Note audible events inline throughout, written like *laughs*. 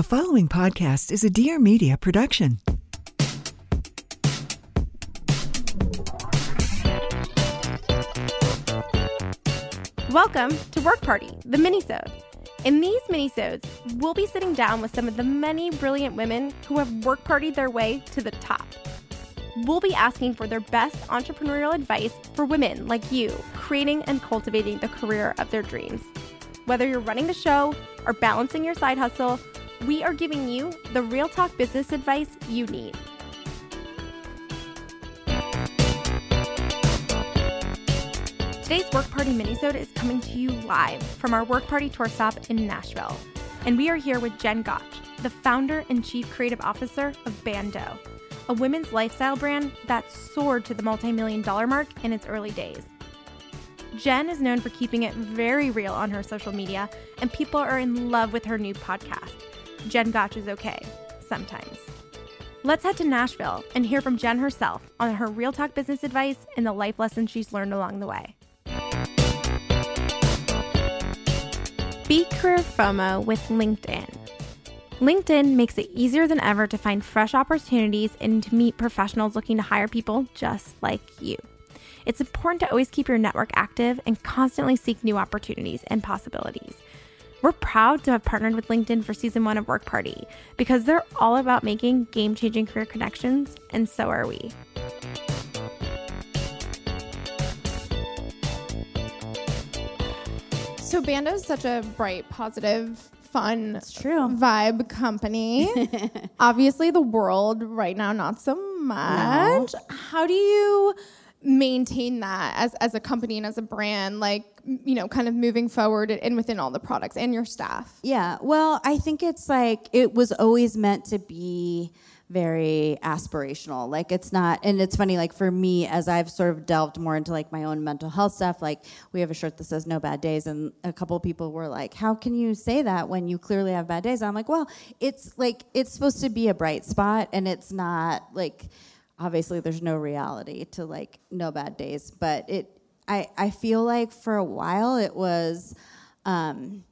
The following podcast is a Dear Media production. Welcome to Work Party, the minisode. In these minisodes, we'll be sitting down with some of the many brilliant women who have work partied their way to the top. We'll be asking for their best entrepreneurial advice for women like you, creating and cultivating the career of their dreams. Whether you're running the show or balancing your side hustle, we are giving you the real talk business advice you need. Today's Work Party Minisode is coming to you live from our Work Party tour stop in Nashville. And we are here with Jen Gotch, the founder and chief creative officer of Bando, a women's lifestyle brand that soared to the multi million dollar mark in its early days. Jen is known for keeping it very real on her social media, and people are in love with her new podcast, Jen Gotch is okay, sometimes. Let's head to Nashville and hear from Jen herself on her real talk business advice and the life lessons she's learned along the way. Beat career FOMO with LinkedIn. LinkedIn makes it easier than ever to find fresh opportunities and to meet professionals looking to hire people just like you. It's important to always keep your network active and constantly seek new opportunities and possibilities. We're proud to have partnered with LinkedIn for season one of Work Party because they're all about making game changing career connections, and so are we. So Bando is such a bright, positive, fun, It's true. vibe company. *laughs* Obviously, the world right now not so much. How do you maintain that as as a company and as a brand? Like you know, kind of moving forward and within all the products and your staff. Yeah. Well, I think it's like it was always meant to be very aspirational. Like it's not and it's funny like for me as I've sort of delved more into like my own mental health stuff, like we have a shirt that says no bad days and a couple people were like, "How can you say that when you clearly have bad days?" I'm like, "Well, it's like it's supposed to be a bright spot and it's not like obviously there's no reality to like no bad days, but it I I feel like for a while it was um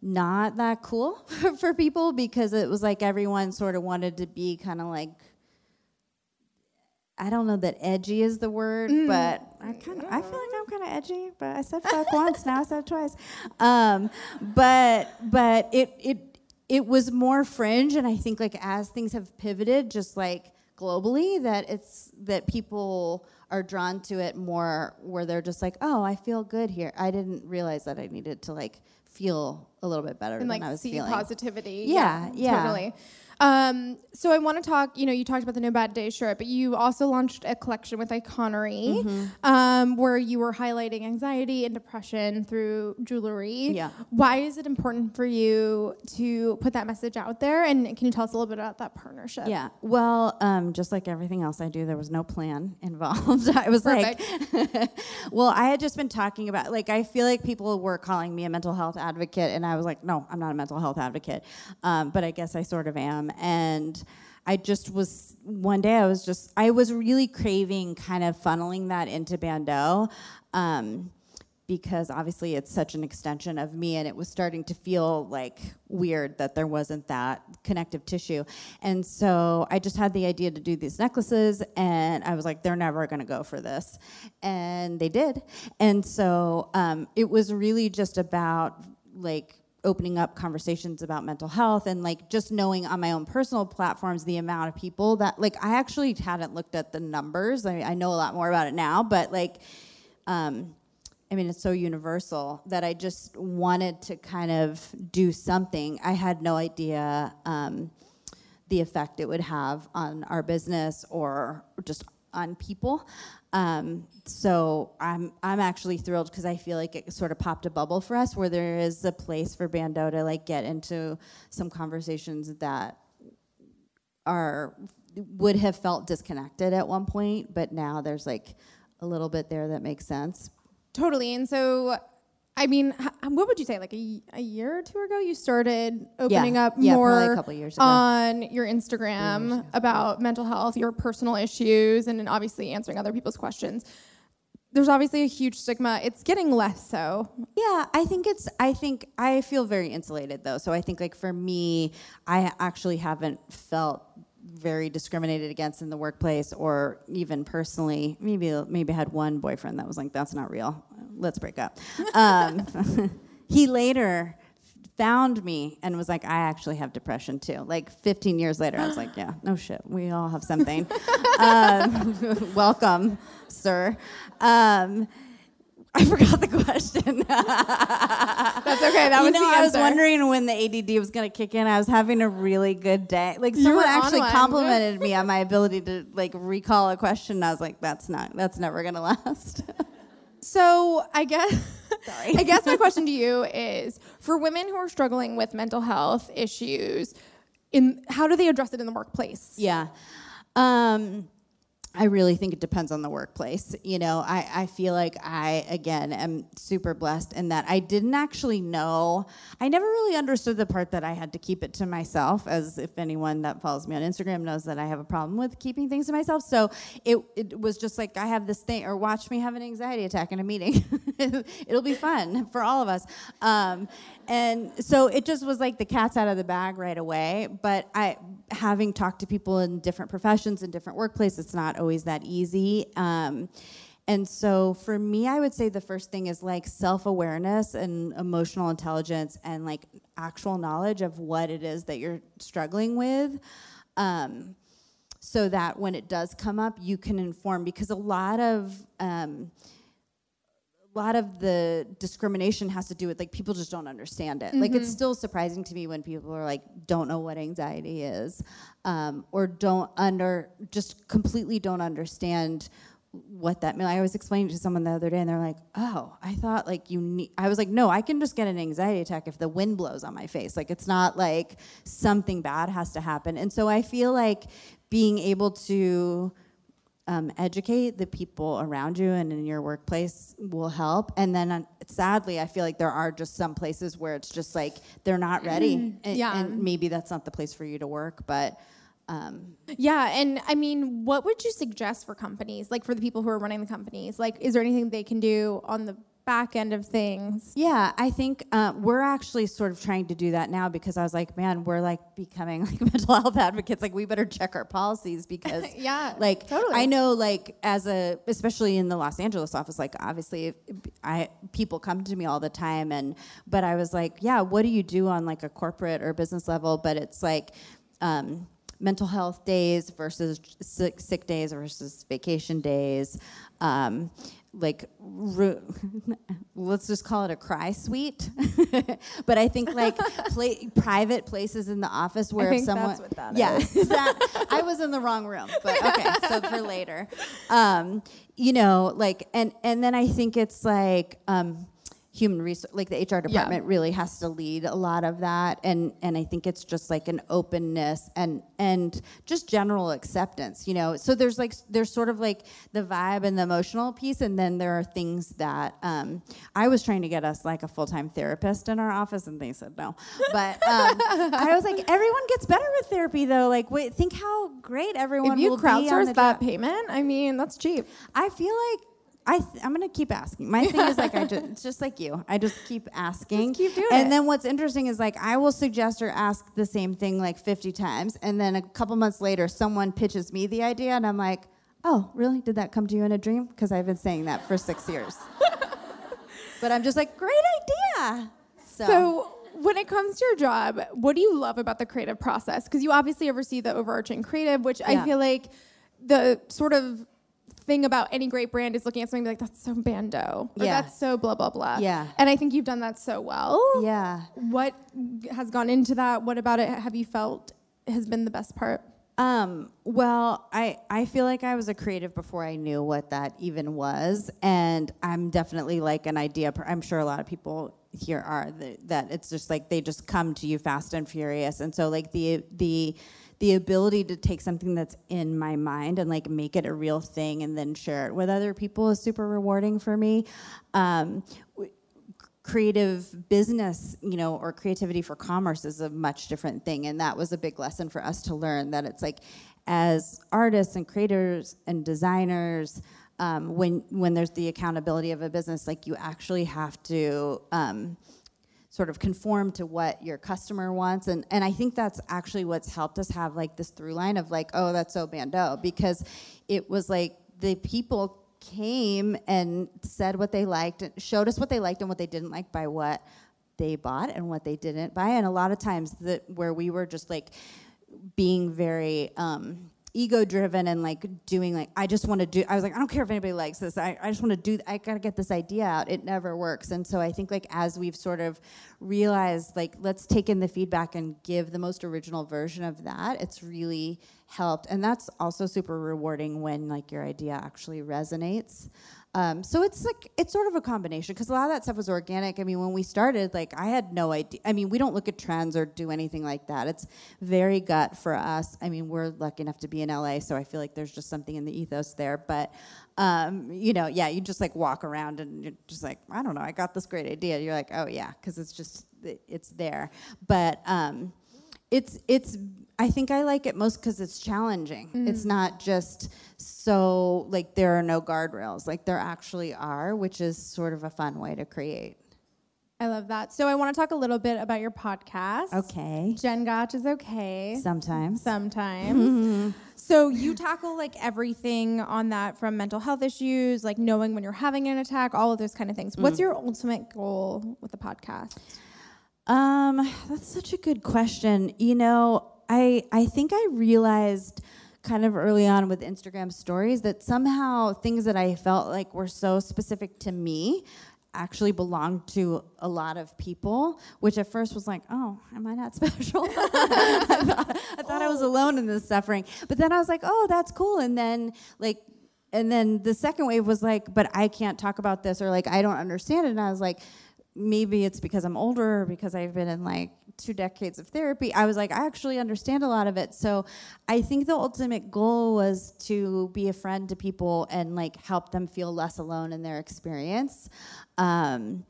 not that cool *laughs* for people because it was like everyone sort of wanted to be kind of like I don't know that edgy is the word, but I kind of I feel like I'm kind of edgy. But I said fuck *laughs* once, now I said twice. Um, but but it it it was more fringe, and I think like as things have pivoted, just like globally, that it's that people are drawn to it more, where they're just like, oh, I feel good here. I didn't realize that I needed to like feel a little bit better and than like I was see feeling. positivity. Yeah, yeah. totally. Um, so I want to talk. You know, you talked about the No Bad Day shirt, but you also launched a collection with Iconery, Mm-hmm. um, where you were highlighting anxiety and depression through jewelry. Yeah. Why is it important for you to put that message out there? And can you tell us a little bit about that partnership? Yeah. Well, um, just like everything else I do, there was no plan *laughs* involved. *laughs* I was like, *laughs* well, I had just been talking about, like, I feel like people were calling me a mental health advocate, and I was like, no, I'm not a mental health advocate. Um, but I guess I sort of am. And I just was, one day I was just, I was really craving kind of funneling that into Bando. Um, because obviously it's such an extension of me and it was starting to feel like weird that there wasn't that connective tissue. And so I just had the idea to do these necklaces and I was like, they're never gonna go for this. And they did. And so um, it was really just about like opening up conversations about mental health and like just knowing on my own personal platforms the amount of people that like I actually hadn't looked at the numbers. I, I know a lot more about it now, but like um, I mean, it's so universal that I just wanted to kind of do something. I had no idea um, the effect it would have on our business or just on people. Um, so I'm I'm actually thrilled because I feel like it sort of popped a bubble for us where there is a place for Bando to like get into some conversations that are would have felt disconnected at one point, but now there's like a little bit there that makes sense. Totally. And so, I mean, what would you say? Like a, a year or two ago, you started opening Yeah. up Yeah, more a couple years ago. on your Instagram about mental health, your personal issues, and then obviously answering other people's questions. There's obviously a huge stigma. It's getting less so. Yeah, I think it's. I think I feel very insulated though. So I think like for me, I actually haven't felt very discriminated against in the workplace or even personally. Maybe maybe I had one boyfriend that was like, "That's not real. Let's break up." Um, *laughs* he later found me and was like, "I actually have depression too." Like 15 years later, I was like, "Yeah, no shit. We all have something." um, *laughs* welcome, sir. Um, I forgot the question. That's okay. That you was know, the I was wondering when the ADD was going to kick in. I was having a really good day. Like someone actually one. complimented me on my ability to like recall a question. I was like, "That's not. That's never going *laughs* to last." So I guess *laughs* Sorry. I guess my *laughs* question to you is for women who are struggling with mental health issues, in how do they address it in the workplace? yeah. Um, I really think it depends on the workplace. You know, I, I feel like I, again, am super blessed in that I didn't actually know, I never really understood the part that I had to keep it to myself, as if anyone that follows me on Instagram knows that I have a problem with keeping things to myself. So it, it was just like, I have this thing, or watch me have an anxiety attack in a meeting. *laughs* It'll be fun for all of us. Um, and so it just was like the cat's out of the bag right away. But I, having talked to people in different professions and different workplaces, it's not always that easy. Um, and so for me, I would say the first thing is like self awareness and emotional intelligence and like actual knowledge of what it is that you're struggling with. Um, so that when it does come up, you can inform because a lot of um, a lot of the discrimination has to do with like people just don't understand it. Like it's still surprising to me when people are like don't know what anxiety is, um, or don't under just completely don't understand what that means. I was explaining to someone the other day, and they're like, "Oh, I thought like you need." I was like, "No, I can just get an anxiety attack if the wind blows on my face. Like it's not like something bad has to happen." And so I feel like being able to um, educate the people around you and in your workplace will help. And then, uh, sadly, I feel like there are just some places where it's just like they're not ready, and, Yeah. and maybe that's not the place for you to work. But um, Yeah, and I mean, what would you suggest for companies, like for the people who are running the companies? Like, is there anything they can do on the back end of things? yeah, I think uh, we're actually sort of trying to do that now because I was like, man, we're like becoming *laughs* like mental health advocates. Like, we better check our policies because *laughs* Yeah, like totally. I know like as a especially in the Los Angeles office like obviously I people come to me all the time and but I was like yeah what do you do on like a corporate or business level but it's like um, mental health days versus sick, sick days versus vacation days um, like *laughs* let's just call it a cry suite *laughs* but I think like pla- private places in the office where I if someone that's what that yeah is *laughs* that I was in the wrong room, but okay, so for later. Um, you know, like and and then I think it's like um, human resource, like the HR department really has to lead a lot of that, and and I think it's just like an openness and and just general acceptance. You know, so there's like there's sort of like the vibe and the emotional piece, and then there are things that um, I was trying to get us like a full time therapist in our office, and they said no. But um, I was like, everyone gets better with therapy, though. Like, wait, think how great everyone If you will crowdsource that payment, I mean, that's cheap. I feel like I th- I'm gonna keep asking. My thing is like I just *laughs* it's just like you. I just keep asking. Just keep doing and it. then what's interesting is like I will suggest or ask the same thing like 50 times, and then a couple months later, someone pitches me the idea, and I'm like, oh, really? Did that come to you in a dream? Because I've been saying that for six years. *laughs* but I'm just like, great idea. So, So, when it comes to your job, what do you love about the creative process? Because you obviously oversee the overarching creative, which I feel like the sort of thing about any great brand is looking at something like, that's so bando, or Yeah. that's so blah blah blah. Yeah. And I think you've done that so well. yeah. What has gone into that? What about it have you felt has been the best part? Um, well, I, I feel like I was a creative before I knew what that even was. And I'm definitely like an idea. Per- I'm sure a lot of people here are that, that it's just like they just come to you fast and furious. And so like the, the, the ability to take something that's in my mind and like make it a real thing and then share it with other people is super rewarding for me. Um, creative business, you know, or creativity for commerce is a much different thing. And that was a big lesson for us to learn that it's like, as artists and creators and designers, um, when when there's the accountability of a business, like you actually have to um, sort of conform to what your customer wants. And and I think that's actually what's helped us have like this through line of like oh that's so bando because it was like the people came and said what they liked and showed us what they liked and what they didn't like by what they bought and what they didn't buy. And a lot of times that where we were just like being very um, ego driven and like doing like I just want to do I was like I don't care if anybody likes this. I, I just want to do I got to get this idea out. It never works. And so I think like as we've sort of realized like let's take in the feedback and give the most original version of that it's really helped. And that's also super rewarding when like your idea actually resonates um, so it's like it's sort of a combination because a lot of that stuff was organic. I mean, when we started, like I had no idea. I mean, we don't look at trends or do anything like that. It's very gut for us. I mean, we're lucky enough to be in LA, so I feel like there's just something in the ethos there. But um, you know, yeah, you just like walk around and you're just like, I don't know, I got this great idea. You're like, oh yeah, because it's just it's there. But um, it's it's I think I like it most because it's challenging. It's mm. not just so like there are no guardrails. Like there actually are, which is sort of a fun way to create. I love that. So I want to talk a little bit about your podcast. Okay. Jen Gotch is okay. Sometimes. Sometimes. *laughs* So you tackle like everything on that from mental health issues, like knowing when you're having an attack, all of those kind of things. What's mm. your ultimate goal with the podcast? Um, that's such a good question. You know, I I think I realized kind of early on with Instagram stories that somehow things that I felt like were so specific to me actually belonged to a lot of people, which at first was like, oh, am I not *laughs* special? *laughs* I, thought, I thought I was alone in this suffering. But then I was like, oh, that's cool. And then like and then the second wave was like, but I can't talk about this or like I don't understand it. And I was like, maybe it's because I'm older or because I've been in like two decades of therapy. I was like, I actually understand a lot of it. So I think the ultimate goal was to be a friend to people and like help them feel less alone in their experience. Um,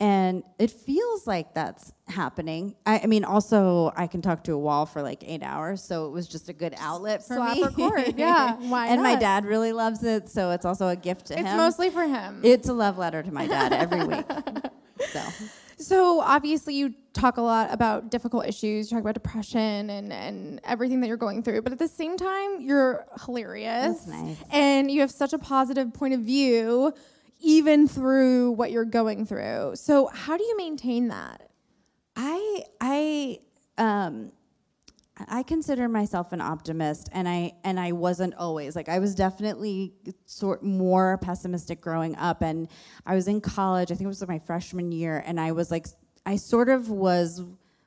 and it feels like that's happening. I, I mean, also I can talk to a wall for like eight hours, so it was just a good outlet for Slap me. record, *laughs* yeah, why and my dad really loves it, so it's also a gift to It's him. mostly for him. It's a love letter to my dad every week. *laughs* So So obviously you talk a lot about difficult issues, you talk about depression and, and everything that you're going through, but at the same time you're hilarious. That's nice. And you have such a positive point of view even through what you're going through. So how do you maintain that? I I um I consider myself an optimist and I and I wasn't always. Like I was definitely sort more pessimistic growing up and I was in college I think it was like my freshman year and I was like I sort of was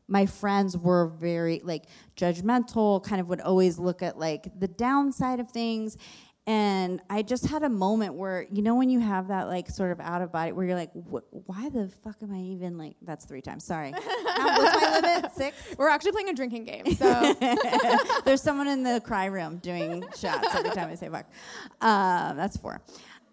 my friends were very like judgmental kind of would always look at like the downside of things and I just had a moment where, you know, when you have that like sort of out of body, where you're like, why the fuck am I even like? That's three times. Sorry. *laughs* How, what's my limit? Six. We're actually playing a drinking game. So *laughs* There's someone in the cry room doing shots every time I say fuck. Uh, that's four.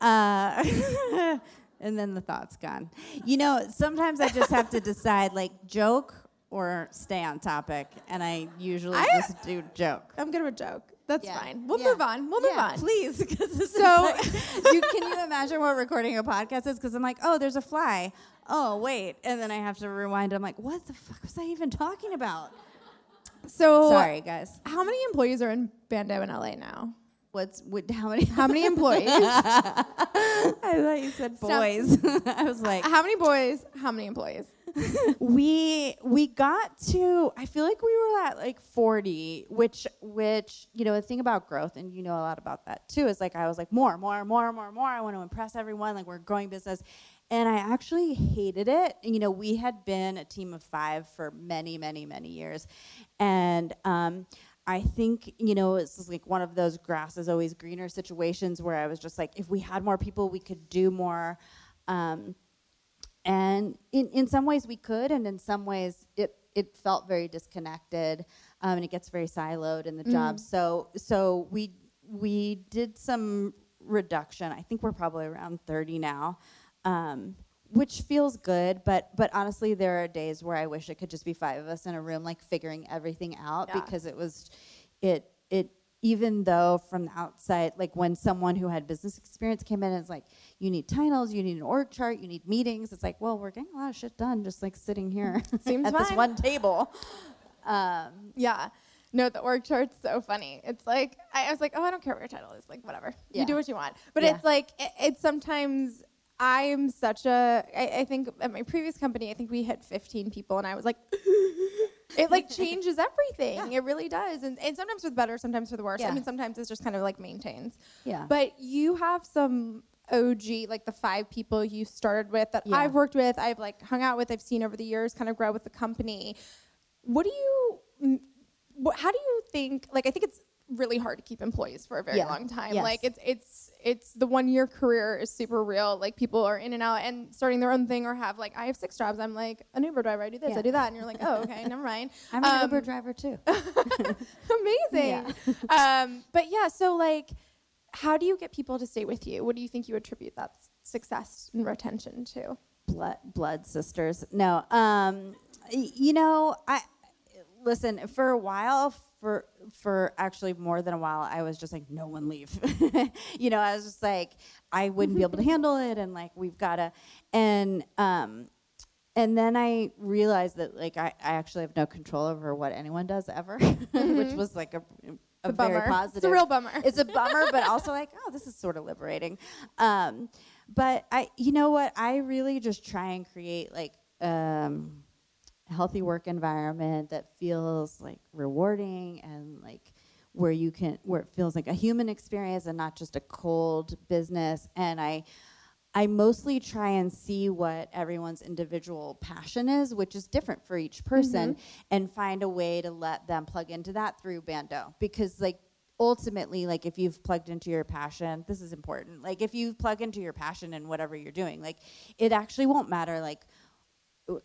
Uh, *laughs* and then the thought's gone. You know, sometimes I just have to decide like joke or stay on topic, and I usually I- just do joke. I'm good with joke. That's Yeah. fine. We'll Yeah. move on. We'll move on. please. *laughs* So- *laughs* you, can you imagine what recording a podcast is? Because I'm like, oh, there's a fly. Oh, wait, and then I have to rewind. I'm like, what the fuck was I even talking about? So Sorry, guys. How many employees are in Bando in LA now? What's what, how many? How many employees? *laughs* I thought you said boys. I was like, how many boys? How many employees? *laughs* we we got to i feel like we were at like 40 which which you know the thing about growth and you know a lot about that too is like i was like more more more more more. I want to impress everyone. Like we're growing business. And i actually hated it. You know we had been a team of five for many many many years. And um, I think, you know, it's like one of those grass is always greener situations where I was just like, if we had more people, we could do more. Um, and in, in some ways we could, and in some ways it, it felt very disconnected, um, and it gets very siloed in the job. So so we we did some reduction. I think we're probably around 30 now, um, which feels good. But but honestly, there are days where I wish it could just be five of us in a room, like figuring everything out, Yeah. because it was it it even though from the outside, like when someone who had business experience came in and it's like, you need titles, you need an org chart, you need meetings. It's like, well, we're getting a lot of shit done just like sitting here *laughs* Seems *laughs* at this one table. Um, Yeah. No, the org chart's so funny. It's like I, I was like, oh, I don't care what your title is. Like, whatever. Yeah. You do what you want. But Yeah. it's like it, it's sometimes I'm such a. I, I think at my previous company, I think we had 15 people, and I was like, *laughs* it like *laughs* changes everything. It really does, and and sometimes for the better, sometimes for the worse. I mean, sometimes it's just kind of like maintains. Yeah. But you have some OG, like the five people you started with that Yeah. I've worked with, I've like hung out with, I've seen over the years, kind of grow with the company. What do you? how do you think? Like, I think it's really hard to keep employees for a very Yeah. long time. Yes. Like, it's it's it's the one year career is super real. Like, people are in and out and starting their own thing, or have like I have six jobs. I'm like an Uber driver. I do this, Yeah. I do that, and you're like, oh, okay, never mind. *laughs* I'm an Um, Uber driver too. *laughs* Amazing. *laughs* um, but yeah, so like, how do you get people to stay with you? What do you think you attribute that success and retention to? blood blood sisters no um you know i listen for a while for for actually more than a while i was just like no one leave *laughs* you know i was just like i wouldn't be able to *laughs* handle it and like we've got to and um and then I realized that like I, I actually have no control over what anyone does ever, *laughs* which was like a, a a very bummer. positive. It's a real bummer. It's a bummer, but also like, oh, this is sort of liberating. Um, but I, you know what? I really just try and create like um, healthy work environment that feels like rewarding and like where you can where it feels like a human experience and not just a cold business. And I. I mostly try and see what everyone's individual passion is, which is different for each person, mm-hmm. and find a way to let them plug into that through Bando. Because, like, ultimately, like, if you've plugged into your passion, this is important. Like, if you plug into your passion in whatever you're doing, like, it actually won't matter, like,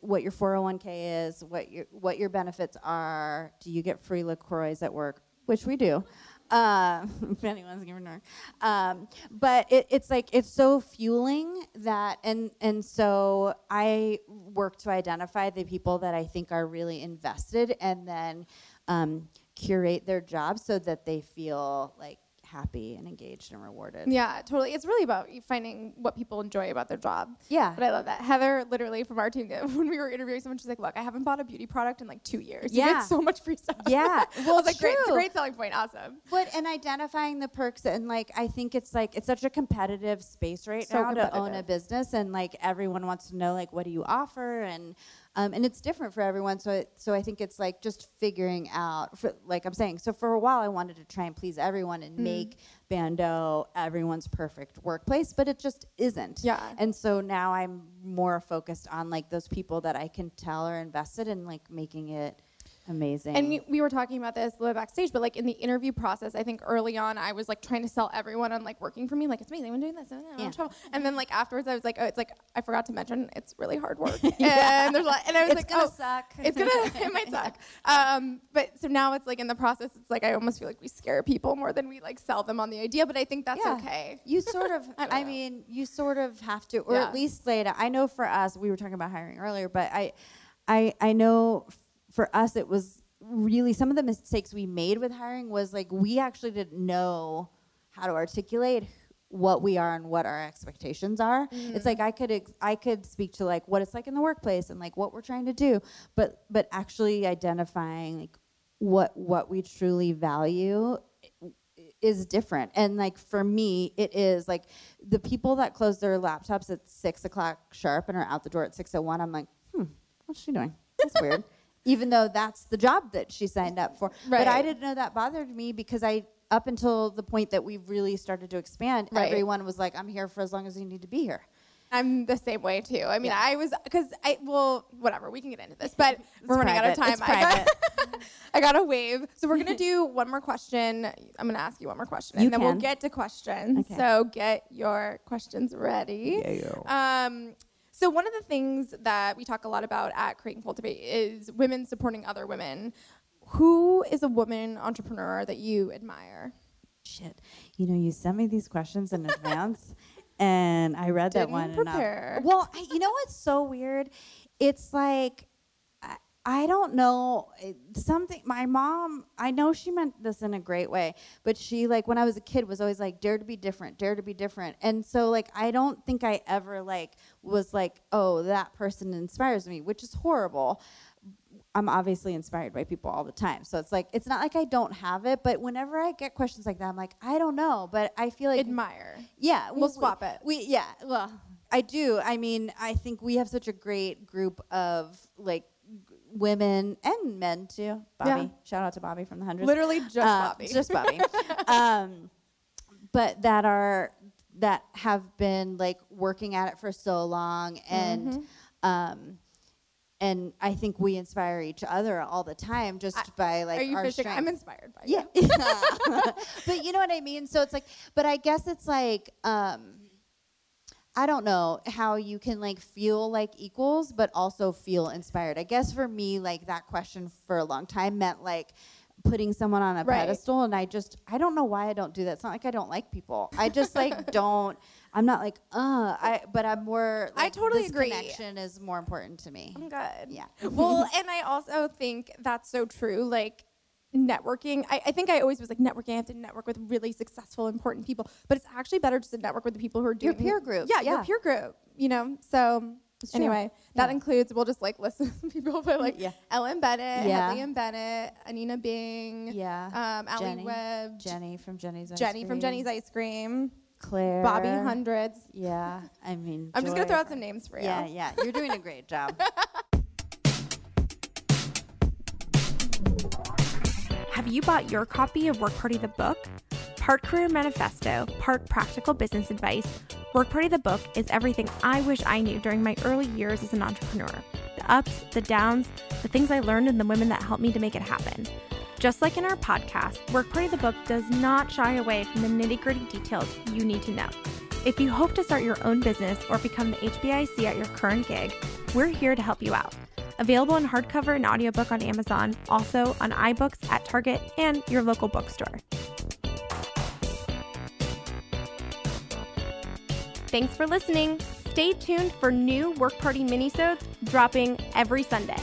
what your 401k is, what your what your benefits are. Do you get free LaCroix at work? Which we do. Uh, *laughs* if anyone's giving work. Um, but it, it's like it's so fueling that and and so I work to identify the people that I think are really invested and then um, curate their jobs so that they feel like happy and engaged and rewarded. Yeah, totally. It's really about finding what people enjoy about their job. Yeah. But I love that. Heather, literally from our team, *laughs* when we were interviewing someone, she's like, "Look, I haven't bought a beauty product in like two years. You Yeah. get so much free stuff." Yeah. *laughs* Well, was like, "Great, it's a great selling point. Awesome." But and identifying the perks and like I think it's like it's such a competitive space right So now to own a business and like everyone wants to know like what do you offer and um, and it's different for everyone so it, so I think it's like just figuring out for, like I'm saying so for a while I wanted to try and please everyone and make Bando everyone's perfect workplace but it just isn't Yeah. and so now I'm more focused on like those people that I can tell are invested in like making it amazing And we, we were talking about this a little backstage, but like in the interview process, I think early on I was like trying to sell everyone on like working for me, like it's amazing, I'm doing this, I'm in Yeah. trouble. And then like afterwards, I was like, oh, it's like I forgot to mention it's really hard work, *laughs* and there's a lot, and I was It's like, gonna oh, suck. It's gonna, *laughs* it might suck. Um, but so now it's like in the process, it's like I almost feel like we scare people more than we like sell them on the idea, but I think that's Yeah. okay. You sort of, *laughs* I I, mean, you sort of have to, or Yeah. at least lay it out. I know for us, we were talking about hiring earlier, but I, I, I know for us, it was really some of the mistakes we made with hiring was like we actually didn't know how to articulate what we are and what our expectations are. It's like I could ex- I could speak to like what it's like in the workplace and like what we're trying to do, but but actually identifying like what what we truly value is different. And like for me, it is like the people that close their laptops at six o'clock sharp and are out the door at six o one. I'm like, hmm, what's she doing? That's weird. *laughs* Even though that's the job that she signed up for, but I didn't know that bothered me because I up until the point that we really started to expand, Right. everyone was like, I'm here for as long as you need to be here. I'm the same way too. I mean, Yeah. I was because I well, whatever. We can get into this, but *laughs* we're running out of time. It's I got, *laughs* I got to wave. So we're gonna *laughs* do one more question. I'm gonna ask you one more question, You and then we'll get to questions. Okay. So get your questions ready. Yeah. Um, so one of the things that we talk a lot about at Create and Cultivate is women supporting other women. Who is a woman entrepreneur that you admire? Shit. You know, you sent me these questions in advance, and I read that Didn't one. prepare. And I, well, I, you know what's so weird? It's like I, don't know something. My mom, I know she meant this in a great way, but she like when I was a kid was always like, "Dare to be different, dare to be different," and so like I don't think I ever like was like, "Oh, that person inspires me," which is horrible. I'm obviously inspired by people all the time. So it's like it's not like I don't have it, but whenever I get questions like that, I'm like, I don't know, but I feel like Admire. yeah, We'll we- swap it. We yeah, well, I do. I mean, I think we have such a great group of like women and men too. Bobby, Yeah. shout out to Bobby from the hundred. Literally just Bobby. just Bobby. *laughs* um, but that are that have been like working at it for so long and Mm-hmm. um and I think we inspire each other all the time just by like our fishing? strength. I'm inspired by Yeah. you. Yeah. *laughs* but you know what I mean? So it's like, but I guess it's like, um, I don't know how you can like feel like equals, but also feel inspired. I guess for me, like that question for a long time meant like putting someone on a Right. pedestal. And I just, I don't know why I don't do that. It's not like I don't like people. I just like *laughs* don't, I'm not like, uh, I, but I'm more, I totally this agree. Connection is more important to me. I'm good. Yeah. well, and I also think that's so true. Like networking, I, I think I always was like networking. I have to network with really successful, important people, but it's actually better just to network with the people who are doing Your peer group, Yeah, your peer group. You know, so. Anyway, that Yeah. includes we'll just like listen to *laughs* people, but like Yeah. Ellen Bennett, Yeah. And Bennett, Anine Bing, Yeah. um, Allie Jenny. Webb, Jeni from Jeni's Ice Jeni from Jeni's Ice Cream, Claire. Bobby Hundreds. Yeah. I mean, I'm just gonna throw out some names for you. Yeah, yeah. You're doing a great job. *laughs* Have you bought your copy of Work Party the book? Part career manifesto, part practical business advice, Work Party the book is everything I wish I knew during my early years as an entrepreneur. The ups, the downs, the things I learned, and the women that helped me to make it happen. Just like in our podcast, Work Party the book does not shy away from the nitty gritty details you need to know. If you hope to start your own business or become the HBIC at your current gig, we're here to help you out. Available in hardcover and audiobook on Amazon, also on iBooks at Target and your local bookstore. Thanks for listening. Stay tuned for new Work Party minisodes dropping every Sunday.